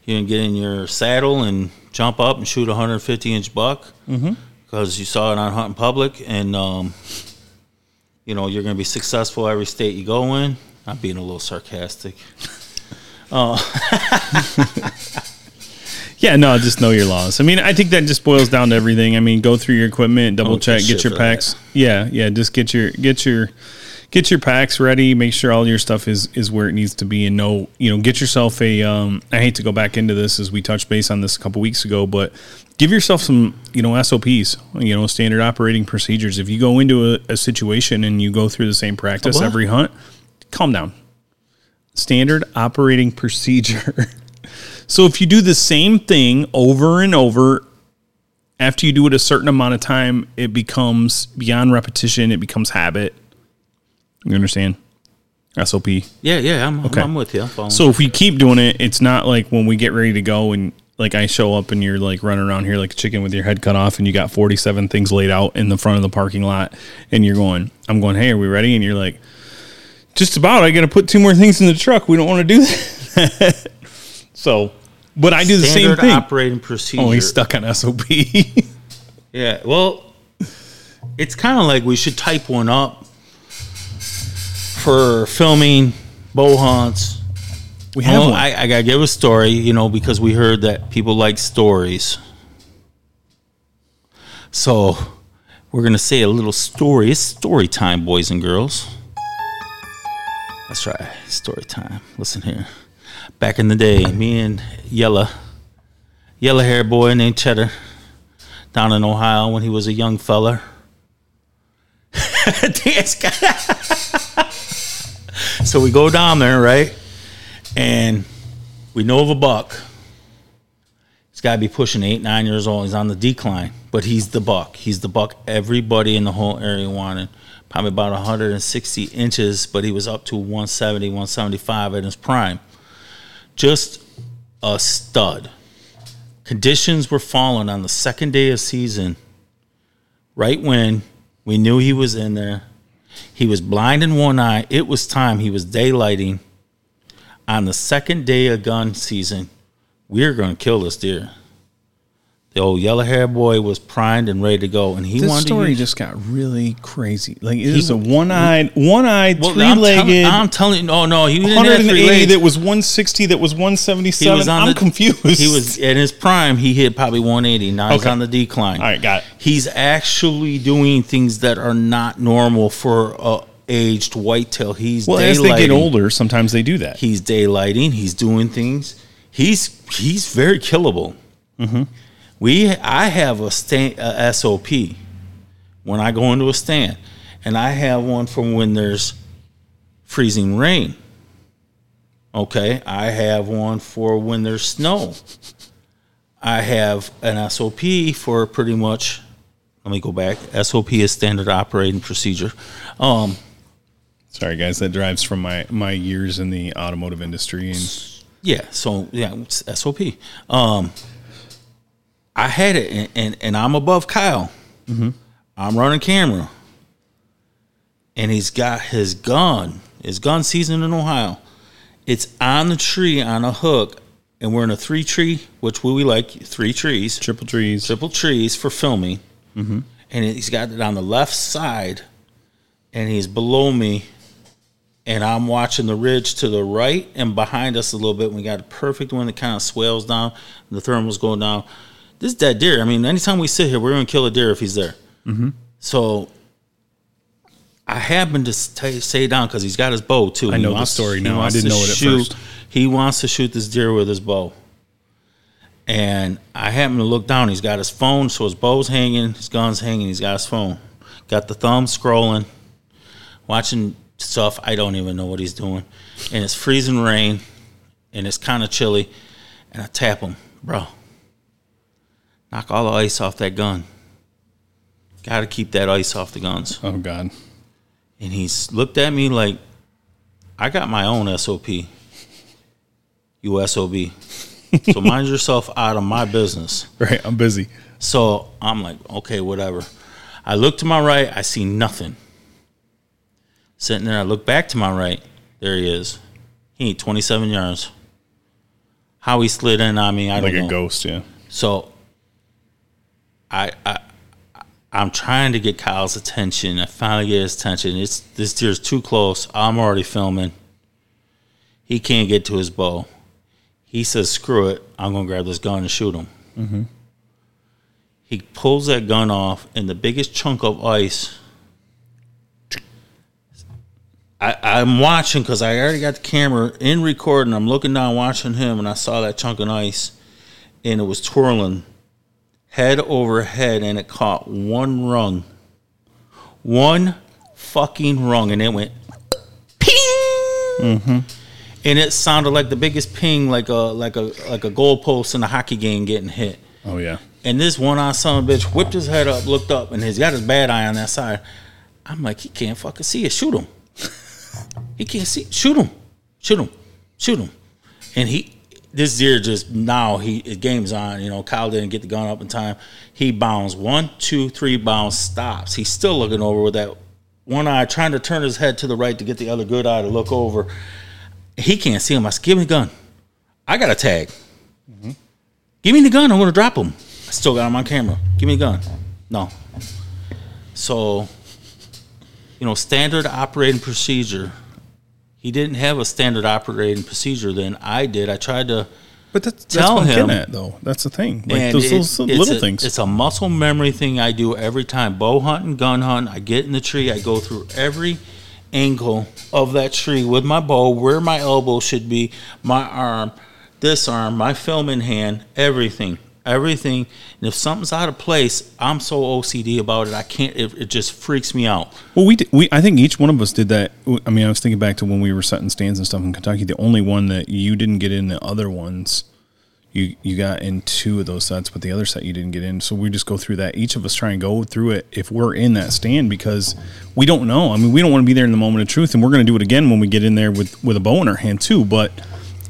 you can get in your saddle and jump up and shoot a 150 inch buck because you saw it on Hunting Public, and um, you know you're going to be successful every state you go in. I'm being a little sarcastic. Yeah, no, just know your laws. I mean, I think that just boils down to everything. I mean, go through your equipment, double Oh, check, get your packs. Yeah, yeah, just get your get your get your packs ready. Make sure all your stuff is is where it needs to be, and know you know get yourself a. Um, I hate to go back into this as we touched base on this a couple weeks ago, but give yourself some you know SOPs, you know standard operating procedures. If you go into a, a situation and you go through the same practice every hunt, calm down. Standard operating procedure. So if you do the same thing over and over, after you do it a certain amount of time, it becomes beyond repetition. It becomes habit. You understand? SOP. Yeah, yeah, I'm, Okay. I'm with you. I'm. So if we keep doing it, it's not like when we get ready to go and like I show up and you're like running around here like a chicken with your head cut off and you got 47 things laid out in the front of the parking lot and you're going, I'm going, hey, are we ready? And you're like, just about. I got to put two more things in the truck. We don't want to do that. so, but I do the standard same thing. operating procedure. Oh, he's stuck on SOP. Yeah, well, it's kind of like we should type one up for filming bow hunts. we have Well, one. I, I gotta give a story, you know, because we heard that people like stories. So we're gonna say a little story. It's story time, boys and girls. That's right, story time. Listen here. Back in the day, me and Yella, yellow hair boy named Cheddar, down in Ohio when he was a young guy. so we go down there, right? And we know of a buck. He's got to be pushing eight, nine years old. He's on the decline, but he's the buck. He's the buck everybody in the whole area wanted. Probably about 160 inches, but he was up to 170, 175 in his prime. Just a stud. Conditions were falling on the second day of season, right when we knew he was in there. He was blind in one eye. It was time. He was daylighting on the second day of gun season. We're going to kill this deer. The old yellow hair boy was primed and ready to go, and he this wanted story to use, just got really crazy. Like it it is a one-eyed, one-eyed, well, three-legged, I'm telling you, no, no, he three 180 legs. that was 160 that was 177. He was on I'm the, confused. He was in his prime. He hit probably 180. Now he's on the decline. All right, got it. He's actually doing things that are not normal for a aged whitetail. He's Well, as they get older, sometimes they do that. He's daylighting. He's doing things. He's he's very killable. Mm-hmm. We I have a, stand, a SOP when I go into a stand, and I have one for when there's freezing rain. Okay, I have one for when there's snow. I have an SOP for pretty much. Let me go back. SOP is standard operating procedure. Um, Sorry, guys, that drives from my my years in the automotive industry. And Yeah, so yeah, SOP. Um, I had it, and, and, and I'm above Kyle. Mm-hmm. I'm running camera, and he's got his gun. His gun season in Ohio. It's on the tree on a hook, and we're in a three tree, which we like three trees, triple trees. triple trees for filming. Mm-hmm. And he's got it on the left side, and he's below me, and I'm watching the ridge to the right and behind us a little bit. We got a perfect one that kind of swells down, the thermal's going down. This is dead deer. I mean, anytime we sit here, we're going to kill a deer if he's there. Mm-hmm. So I happened to stay, stay down because he's got his bow too. I know the story now. I didn't know it at shoot- first. He wants to shoot this deer with his bow. And I happen to look down. He's got his phone, so his bow's hanging, his gun's hanging. He's got his phone. Got the thumb scrolling, watching stuff. I don't even know what he's doing. And it's freezing rain, and it's kind of chilly. And I tap him, bro. Knock all the ice off that gun. Got to keep that ice off the guns. Oh God. And he's looked at me like, I got my own SOP. You SOB. so mind yourself out of my business. Right. I'm busy. So I'm like, okay, whatever. I look to my right, I see nothing. Sitting there, I look back to my right. There he is. He ain't 27 yards. How he slid in on me, I Like don't know. Like a ghost. Yeah. So I I I'm trying to get Kyle's attention. I finally get his attention. It's this deer's too close. I'm already filming. He can't get to his bow. He says, "Screw it! I'm gonna grab this gun and shoot him." Mm-hmm. He pulls that gun off, and the biggest chunk of ice. I, I'm watching because I already got the camera in recording. I'm looking down, watching him, and I saw that chunk of ice, and it was twirling head over head, and it caught one rung, one fucking rung, and it went ping, mm-hmm. and it sounded like the biggest ping, like a like a like a goalpost in a hockey game getting hit. Oh yeah. And this one eye son of a bitch whipped his head up, looked up, and he's got his bad eye on that side. I'm like, he can't fucking see it. Shoot him. he can't see. Shoot him. Shoot him. Shoot him. And he, this deer just now he his game's on. You know, Kyle didn't get the gun up in time. He bounds one, two, three bounds, stops. He's still looking over with that one eye, trying to turn his head to the right to get the other good eye to look over. He can't see him. I said, give me the gun. I got a tag. Mm-hmm. Give me the gun. I'm going to drop him. I still got him on camera. Give me the gun. No. So, you know, standard operating procedure. He didn't have a standard operating procedure then. I did. I tried to. But that's, that's Tell what I'm him. at, though. That's the thing. Like and those, it- those it's little a- things. It's a muscle memory thing I do every time. Bow hunting, gun hunting. I get in the tree. I go through every angle of that tree with my bow, where my elbow should be, my arm, this arm, my film in hand, everything. Everything. And if something's out of place, I'm so OCD about it. I can't. It, it just freaks me out. Well, we did, we I think each one of us did that. I mean, I was thinking back to when we were setting stands and stuff in Kentucky. The only one that you didn't get in the other ones, you you got in two of those sets, but the other set you didn't get in. So we just go through that. Each of us try and go through it if we're in that stand because we don't know. I mean, we don't want to be there in the moment of truth, and we're going to do it again when we get in there with with a bow in our hand too. But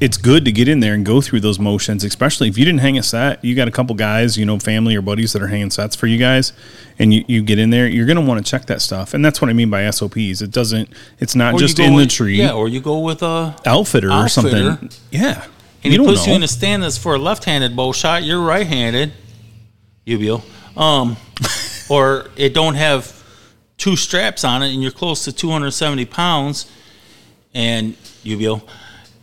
it's good to get in there and go through those motions, especially if you didn't hang a set. You got a couple guys, you know, family or buddies that are hanging sets for you guys, and you, you get in there. You're going to want to check that stuff, and that's what I mean by SOPs. It doesn't. It's not Or just in the tree. Yeah, or you go with a outfitter, or something. Yeah, And you he don't puts know. you in a stand that's for a left-handed bow shot. You're right-handed, Ubio. Um, or it don't have two straps on it, and you're close to 270 pounds. And Ubio,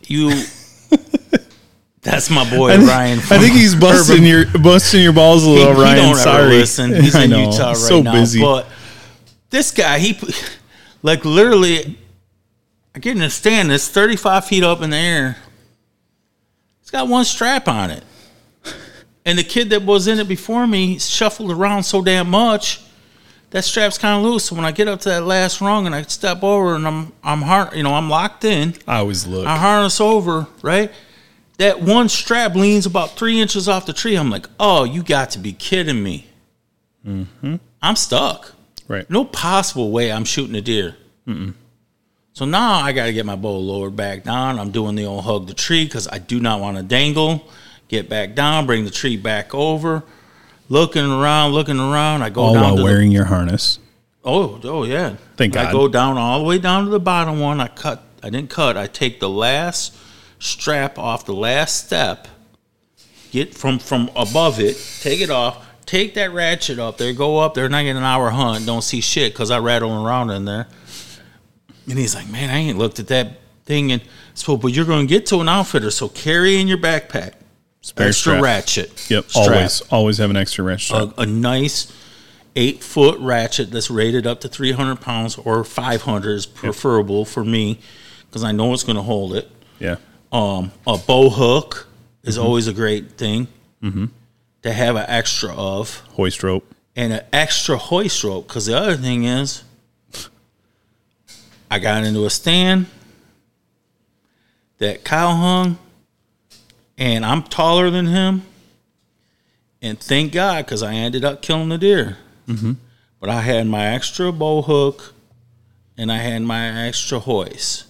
you. That's my boy I think, Ryan. I think he's busting your busting your balls a little, he Ryan. don't Sorry, listen. He's in. Utah right so now. busy. But this guy, he like literally, I get in a stand that's 35 feet up in the air. It's got one strap on it. And the kid that was in it before me shuffled around so damn much that strap's kind of loose. So when I get up to that last rung and I step over and I'm I'm hard, you know, I'm locked in. I always look. I harness over, right? That one strap leans about three inches off the tree. I'm like, oh, you got to be kidding me. Mm-hmm. I'm stuck. right. No possible way I'm shooting a deer. So now I got to get my bow lowered back down. I'm doing the old hug the tree because I do not want to dangle. Get back down, bring the tree back over. Looking around, looking around. I go All down while to the wearing your harness. Oh, oh yeah. Thank I God. go down all the way down to the bottom one. I cut. I didn't cut. I take the last strap off the last step. Get from from above it. Take it off. Take that ratchet up there. Go up there. I get an hour hunt. Don't see shit because I rattle around in there. And he's like, "Man, I ain't looked at that thing." And so, but you're going to get to an outfitter. So carry in your backpack. Spare extra strap. ratchet. Yep. strap Always, always have an extra ratchet. a, a nice eight foot ratchet that's rated up to 300 pounds or 500 is preferable for me because I know it's going to hold it. yeah. Um, a bow hook is always a great thing to have an extra of, Hoist rope. and an extra hoist rope. Because the other thing is, I got into a stand that Kyle hung, and I'm taller than him. And thank God, because I ended up killing the deer. Mm-hmm. but I had my extra bow hook and I had my extra hoist.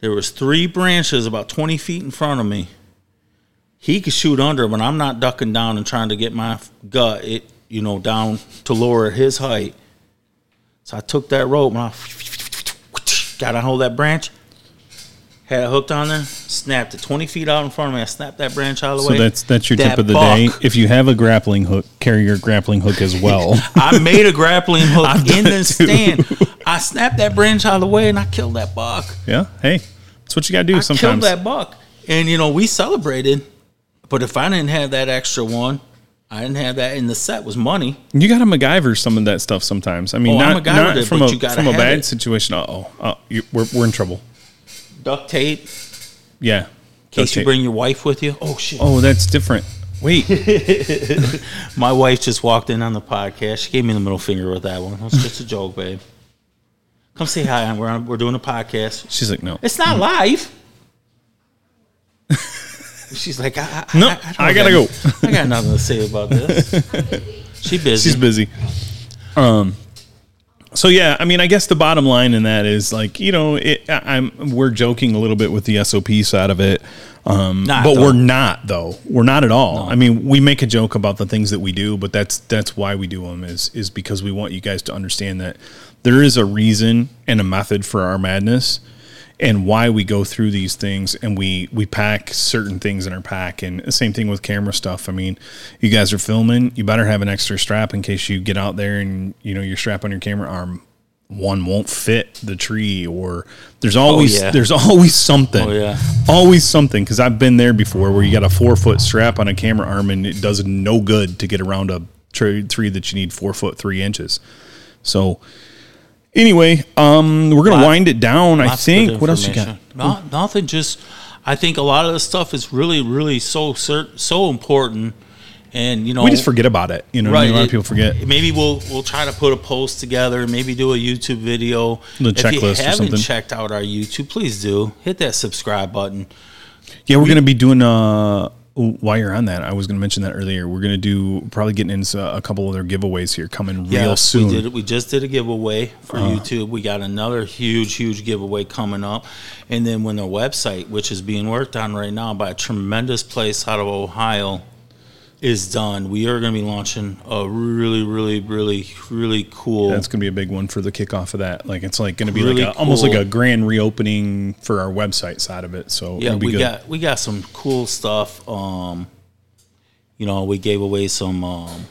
There was three branches about 20 feet in front of me. He could shoot under, but I'm not ducking down and trying to get my gut, it you know, down to lower his height. So I took that rope and I got on hold that branch, had hooked on there, snapped it 20 feet out in front of me. I snapped that branch out of the So way. that's that's your That tip of the buck. day. If you have a grappling hook, carry your grappling hook as well. I made a grappling hook in the stand. I snapped that branch out of the way and I killed that buck. yeah. Hey, that's what you got to do I sometimes. killed that buck. And you know, we celebrated. But if I didn't have that extra one, I didn't have that and the set was money. You got to MacGyver some of that stuff sometimes. I mean, Oh, not, not it, from a from a bad it. situation. Uh oh, we're we're in trouble. Duct tape. Yeah. In case you bring your wife with you. Oh shit. Oh, that's different. Wait, My wife just walked in on the podcast. She gave me the middle finger with that one. It was just a joke, babe. Come say hi. We're on, we're doing a podcast. she's like, no, It's not live. She's like, I, I, No, I, don't I gotta got- go. I got nothing to say about this. She busy. she's busy. Um. So yeah, I mean, I guess the bottom line in that is like you know, it, I- I'm we're joking a little bit with the SOP side of it, um, but we're not though. We're not at all. I mean, we make a joke about the things that we do, but that's that's why we do them is is because we want you guys to understand that there is a reason and a method for our madness and why we go through these things and we we pack certain things in our pack and the same thing with camera stuff i mean you guys are filming you better have an extra strap in case you get out there and you know your strap on your camera arm one won't fit the tree or there's oh, always yeah. there's always something Oh, yeah. always something because i've been there before where you got a four foot strap on a camera arm and it does no good to get around a tree, tree that you need four foot three inches so anyway um we're gonna Lot- wind it down i Lots of good think what else you got information. No, nothing. Just I think a lot of the stuff is really, really so cer- so important, and you know we just forget about it you know what I mean? a lot of people forget Maybe we'll we'll try to put a post together. Maybe do a YouTube video. The if you checklist or haven't something. checked out our YouTube, please do hit that subscribe button. yeah we're gonna be doing uh while you're on that i was gonna mention that earlier we're gonna do probably getting into a couple other giveaways here coming real soon. We did. We just did a giveaway for uh-huh. YouTube. We got another huge, huge giveaway coming up, and then when the website, which is being worked on right now by a tremendous place out of Ohio, is done, we are going to be launching a really, really, really, really cool. that's gonna be a big one for the kickoff of that like it's like gonna be Really like a, almost like a grand reopening for our website side of it so yeah, we good. got we got some cool stuff. Um, you know, we gave away some. Um,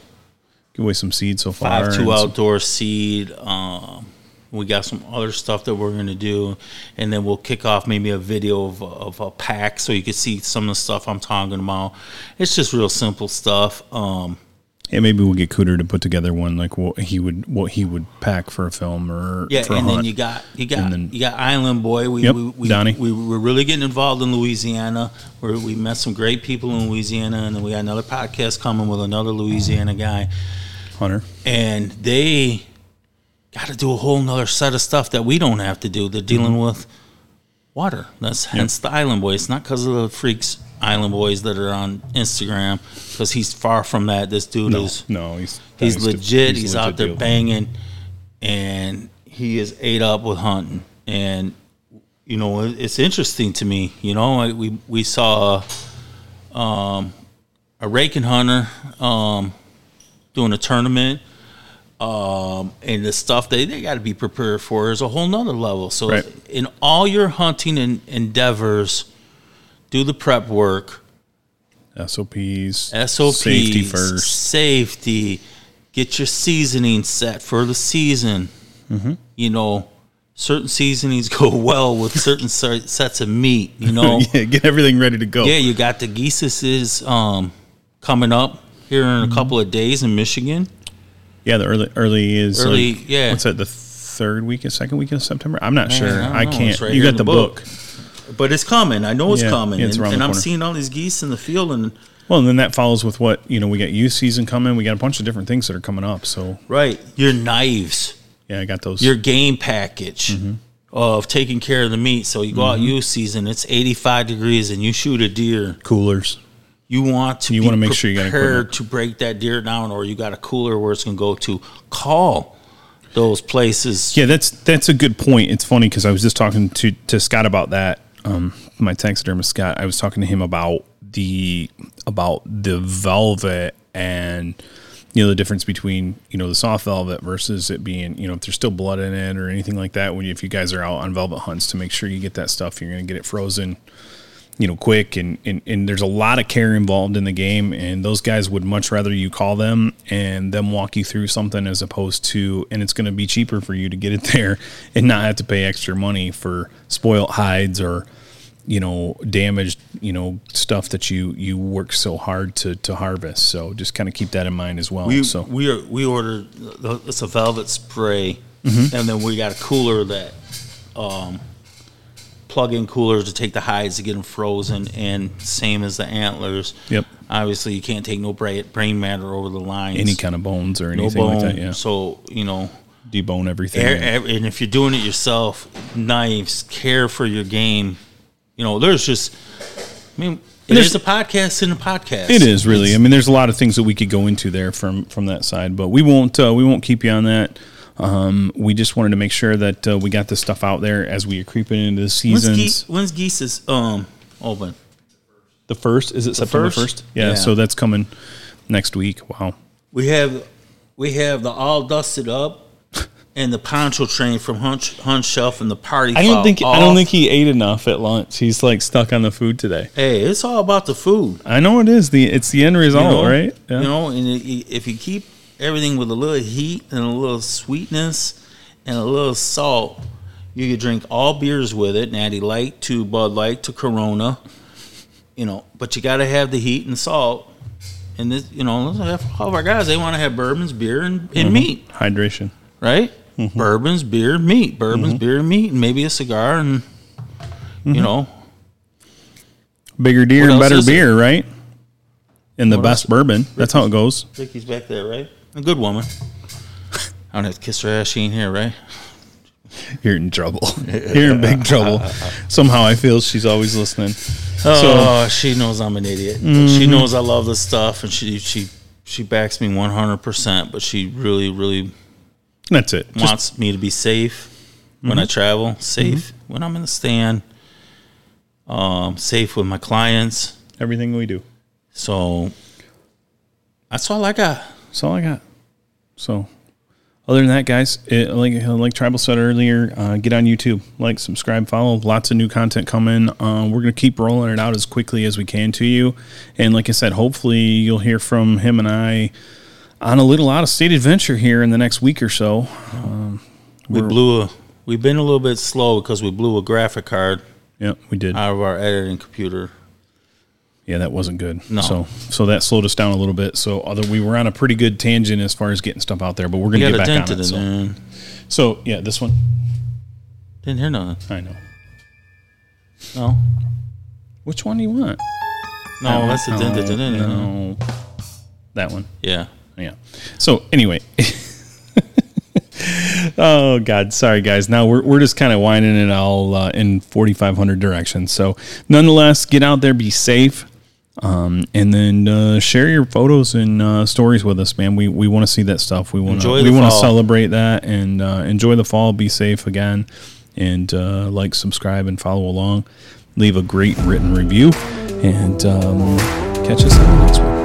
give away some seed so far five two outdoor seed. Um, we got some other stuff that we're gonna do, and then we'll kick off maybe a video of, of a pack so you can see some of the stuff I'm talking about. It's just real simple stuff. Um, yeah maybe we'll get cooter to put together one like what he would what he would pack for a film or yeah, for a and then you got you got then- you got Island Boy. We Yep, we, we, Donnie. we were really getting involved in Louisiana. Where we met some great people in Louisiana, and then we got another podcast coming with another Louisiana guy. hunter and they got to do a whole nother set of stuff that we don't have to do. They're dealing Mm-hmm. with water. That's hence the Island Boys. Not because of the freaks Island Boys that are on Instagram, because he's far from that. This dude no is no he's he's, he's legit. He's, a out there deal. banging, and he is ate up with hunting. And you know, it's interesting to me. You know, we we saw um, a raking hunter um, doing a tournament. Um, and the stuff they, they got to be prepared for is a whole nother level. So, Right. in all your hunting en- endeavors, do the prep work, SOPs, SOPs, safety first. safety, get your seasoning set for the season. Mm-hmm. You know, certain seasonings go well with certain sets of meat. You know, yeah, get everything ready to go. yeah, you got the geeses um, coming up here in Mm-hmm. a couple of days in Michigan. Yeah, the early early is Early, like- yeah. What's that? The third week, of second week of September? I'm not sure. I I, can't. Right you got the the book. book. But it's coming. I know it's Yeah, coming. yeah, it's and and I'm seeing all these geese in the field, and Well, and then that follows with what you know. We got youth season coming. We got a bunch of different things that are coming up. So right, your knives. yeah, I got those. your game package Mm-hmm. of taking care of the meat. So you go out youth season, it's 85 degrees, and you shoot a deer. coolers. You want to You be wanna make sure you got prepared to break that deer down, or you got a cooler where it's going to go to. Call those places. Yeah, that's that's a good point. It's funny because I was just talking to to Scott about that. Um, my taxidermist Scott. I was talking to him about the about the velvet and you know the difference between you know the soft velvet versus it being you know if there's still blood in it or anything like that. When you, if you guys are out on velvet hunts, to make sure you get that stuff, you're going to get it frozen you know, quick and, and, and there's a lot of care involved in the game and those guys would much rather you call them and them walk you through something as opposed to and it's going to be cheaper for you to get it there and not have to pay extra money for spoiled hides or you know damaged you know stuff that you you work so hard to to harvest so just kind of keep that in mind as well We so we are we ordered it's a velvet spray, Mm-hmm. and then we got a cooler that um, plug-in coolers to take the hides to get them frozen, and same as the antlers. Yep. Obviously, you can't take no brain, matter over the lines. any kind of bones or no anything bone. like that yeah So you know, debone everything air, and if you're doing it yourself, knives, care for your game. You know, there's just. I mean, it There's- a podcast in a podcast. It is really. I mean, there's a lot of things that we could go into there from from that side, but we won't. Uh, we won't keep you on that. Um, we just wanted to make sure that uh, we got this stuff out there as we are creeping into the When's, seasons. when's geese um open? the first is it September first? Yeah, Yeah. So that's coming next week. Wow. We have we have the all dusted up and the poncho train from Hunch Hunch Shelf and the party. I don't think I don't think he ate enough at lunch. He's like stuck on the food today. Hey, it's all about the food. I know it is the it's the end you result, know? right? Yeah. You know, and if you keep everything with a little heat and a little sweetness and a little salt, you could drink all beers with it, Natty Light to Bud Light to Corona. You know, but you got to have the heat and salt. And this, you know, all of our guys they want to have bourbons, beer, and, and Mm-hmm. meat. Hydration. right? Mm-hmm. Bourbons, beer, meat. Bourbons, beer, meat, and maybe a cigar, and Mm-hmm. you know, Bigger deer and better beer, right? And the What best else? bourbon. That's how it goes. Ricky's back there, right? A good woman. I don't have to kiss her ass. She ain't here, right? You're in trouble. You're in big trouble. Somehow I feel she's always listening. Oh, she knows I'm an idiot. Mm-hmm. She knows I love this stuff, and she she she backs me 100. percent But she really, really That's it. Just Mm-hmm. wants me to be safe when I travel, safe when I'm in the stand, um, safe with my clients. everything we do. So that's all I got. That's all I got. So, other than that, guys, it, like like Tribal said earlier, uh, get on YouTube, like, subscribe, follow. Lots of new content coming. Uh, we're gonna keep rolling it out as quickly as we can to you. And like I said, hopefully you'll hear from him and I on a little out of state adventure here in the next week or so. We blew a. We've been a little bit slow because we blew a graphic card Yeah, we did. out of our editing computer. Yeah, that wasn't good. No. So so that slowed us down a little bit. So although we were on a pretty good tangent as far as getting stuff out there, but we're gonna get back on it. So. so yeah, this one. Didn't hear nothing. I know. No, Which one do you want? no, that's the dent. no, dent, dent. no. That one. Yeah. Yeah. So anyway. oh God, sorry guys. Now we're we're just kind of winding it all uh, in 4,500 directions. So nonetheless, get out there, be safe, um, and then uh, share your photos and uh, stories with us, man. We we want to see that stuff. We want to we want to celebrate that and uh, enjoy the fall. Be safe again, and uh, like, subscribe, and follow along. Leave a great written review, and um, catch us in the next one.